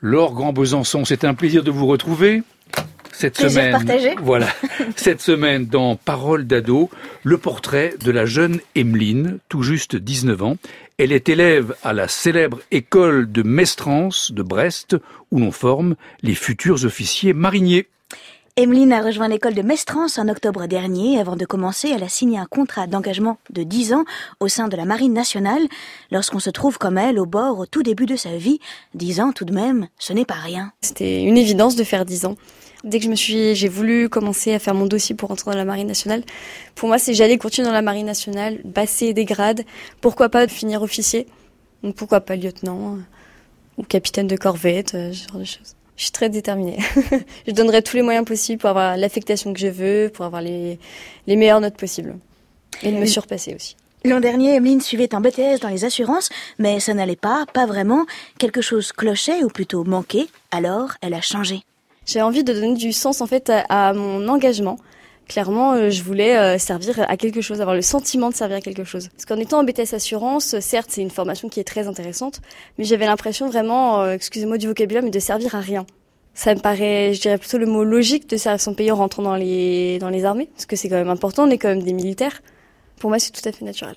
Laure Grand Besançon, c'est un plaisir de vous retrouver. Cette Plaisir semaine, partagé. voilà, cette semaine dans Parole d'ado, le portrait de la jeune Emeline, tout juste 19 ans. Elle est élève à la célèbre école de Mestrance de Brest, où l'on forme les futurs officiers mariniers. Emeline a rejoint l'école de Mestrance en octobre dernier. Avant de commencer, elle a signé un contrat d'engagement de 10 ans au sein de la Marine nationale. Lorsqu'on se trouve comme elle au bord au tout début de sa vie, 10 ans tout de même, ce n'est pas rien. C'était une évidence de faire 10 ans. Dès que je me suis, j'ai voulu commencer à faire mon dossier pour entrer dans la marine nationale. Pour moi, c'est j'allais continuer dans la marine nationale, passer des grades, pourquoi pas finir officier, donc pourquoi pas lieutenant ou capitaine de corvette, euh, ce genre de choses. Je suis très déterminée. je donnerai tous les moyens possibles pour avoir l'affectation que je veux, pour avoir les, les meilleures notes possibles et de me surpasser aussi. L'an dernier, Emeline suivait un BTS dans les assurances, mais ça n'allait pas, pas vraiment. Quelque chose clochait, ou plutôt manquait, alors elle a changé. J'ai envie de donner du sens en fait à, à mon engagement. Clairement, euh, je voulais euh, servir à quelque chose, avoir le sentiment de servir à quelque chose. Parce qu'en étant en BTS Assurance, euh, certes, c'est une formation qui est très intéressante, mais j'avais l'impression vraiment, excusez-moi du vocabulaire, mais de servir à rien. Ça me paraît, je dirais plutôt le mot logique de servir son pays en rentrant dans les, dans les armées, parce que c'est quand même important, on est quand même des militaires. Pour moi, c'est tout à fait naturel.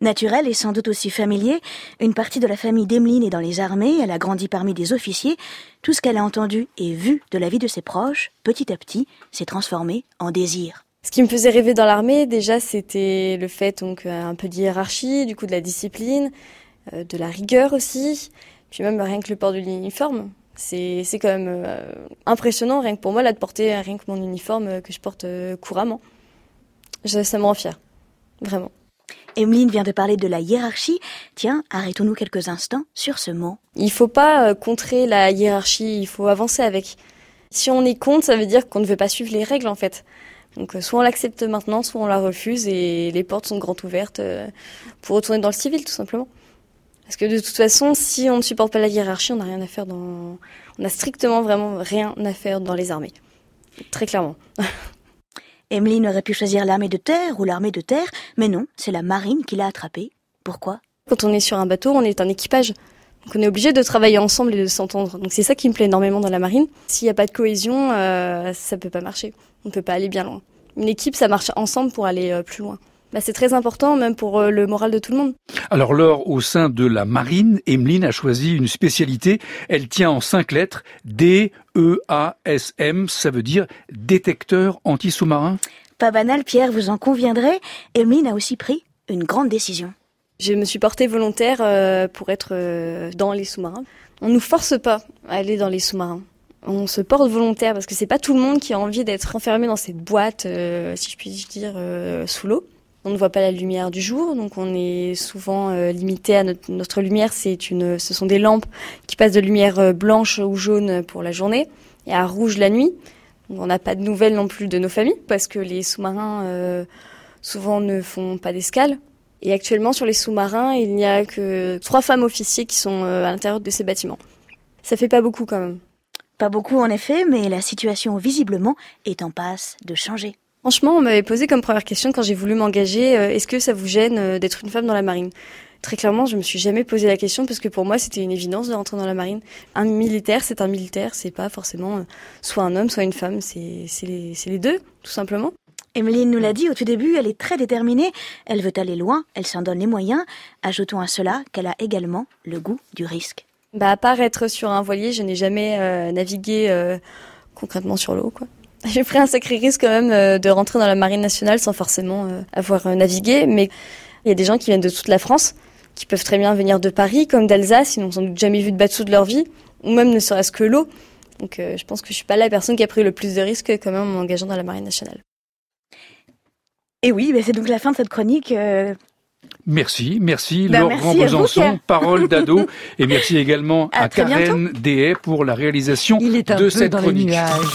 Naturel et sans doute aussi familier, une partie de la famille d'Emeline est dans les armées, elle a grandi parmi des officiers. Tout ce qu'elle a entendu et vu de la vie de ses proches, petit à petit, s'est transformé en désir. Ce qui me faisait rêver dans l'armée, déjà, c'était le fait donc euh, un peu de hiérarchie, du coup de la discipline, euh, de la rigueur aussi, puis même rien que le port de l'uniforme. C'est quand même euh, impressionnant, rien que pour moi, là, de porter rien que mon uniforme que je porte couramment. Ça me rend fière, vraiment. Emeline vient de parler de la hiérarchie. Tiens, arrêtons-nous quelques instants sur ce mot. Il faut pas euh, contrer la hiérarchie, il faut avancer avec. Si on est contre, ça veut dire qu'on ne veut pas suivre les règles en fait. Donc euh, soit on l'accepte maintenant, soit on la refuse et les portes sont grandes ouvertes euh, pour retourner dans le civil tout simplement. Parce que de toute façon, si on ne supporte pas la hiérarchie, on n'a rien à faire dans... On a strictement vraiment rien à faire dans les armées. Très clairement. Emeline aurait pu choisir l'armée de terre ou l'armée de terre, mais non, c'est la marine qui l'a attrapée. Pourquoi? Quand on est sur un bateau, on est un équipage. Donc on est obligé de travailler ensemble et de s'entendre. Donc c'est ça qui me plaît énormément dans la marine. S'il n'y a pas de cohésion, euh, ça peut pas marcher. On peut pas aller bien loin. Une équipe, ça marche ensemble pour aller euh, plus loin. Bah, c'est très important, même pour euh, le moral de tout le monde. Alors Laure, au sein de la marine, Emeline a choisi une spécialité. Elle tient en cinq lettres D-E-A-S-M, ça veut dire détecteur anti-sous-marin. Pas banal, Pierre, vous en conviendrez. Emeline a aussi pris une grande décision. Je me suis portée volontaire euh, pour être euh, dans les sous-marins. On nous force pas à aller dans les sous-marins. On se porte volontaire parce que c'est pas tout le monde qui a envie d'être enfermé dans cette boîte, euh, si je puis dire, euh, sous l'eau. On ne voit pas la lumière du jour, donc on est souvent euh, limité à notre, lumière. C'est une, ce sont des lampes qui passent de lumière euh, blanche ou jaune pour la journée et à rouge la nuit. Donc on n'a pas de nouvelles non plus de nos familles parce que les sous-marins euh, souvent ne font pas d'escale. Et actuellement, sur les sous-marins, il n'y a que trois femmes officiers qui sont à l'intérieur de ces bâtiments. Ça fait pas beaucoup quand même. Pas beaucoup en effet, mais la situation visiblement est en passe de changer. Franchement, on m'avait posé comme première question quand j'ai voulu m'engager, euh, est-ce que ça vous gêne euh, d'être une femme dans la marine? Très clairement, je me suis jamais posé la question parce que pour moi, c'était une évidence de rentrer dans la marine. Un militaire, c'est un militaire, c'est pas forcément euh, soit un homme, soit une femme, c'est les, deux, tout simplement. Emeline nous l'a dit au tout début, elle est très déterminée, elle veut aller loin, elle s'en donne les moyens. Ajoutons à cela qu'elle a également le goût du risque. Bah, à part être sur un voilier, je n'ai jamais navigué concrètement sur l'eau, quoi. J'ai pris un sacré risque quand même euh, de rentrer dans la marine nationale sans forcément euh, avoir euh, navigué, mais il y a des gens qui viennent de toute la France, qui peuvent très bien venir de Paris comme d'Alsace, ils n'ont sans doute jamais vu de bateau de leur vie, ou même ne serait-ce que l'eau. Donc je pense que je suis pas la personne qui a pris le plus de risques quand même en m'engageant dans la marine nationale. Et oui, bah, c'est donc la fin de cette chronique. Merci, merci Ben, Laure merci Besançon, parole d'ado, et merci également À Karen Dehay pour la réalisation Il est un de peu cette dans les chronique. nuages.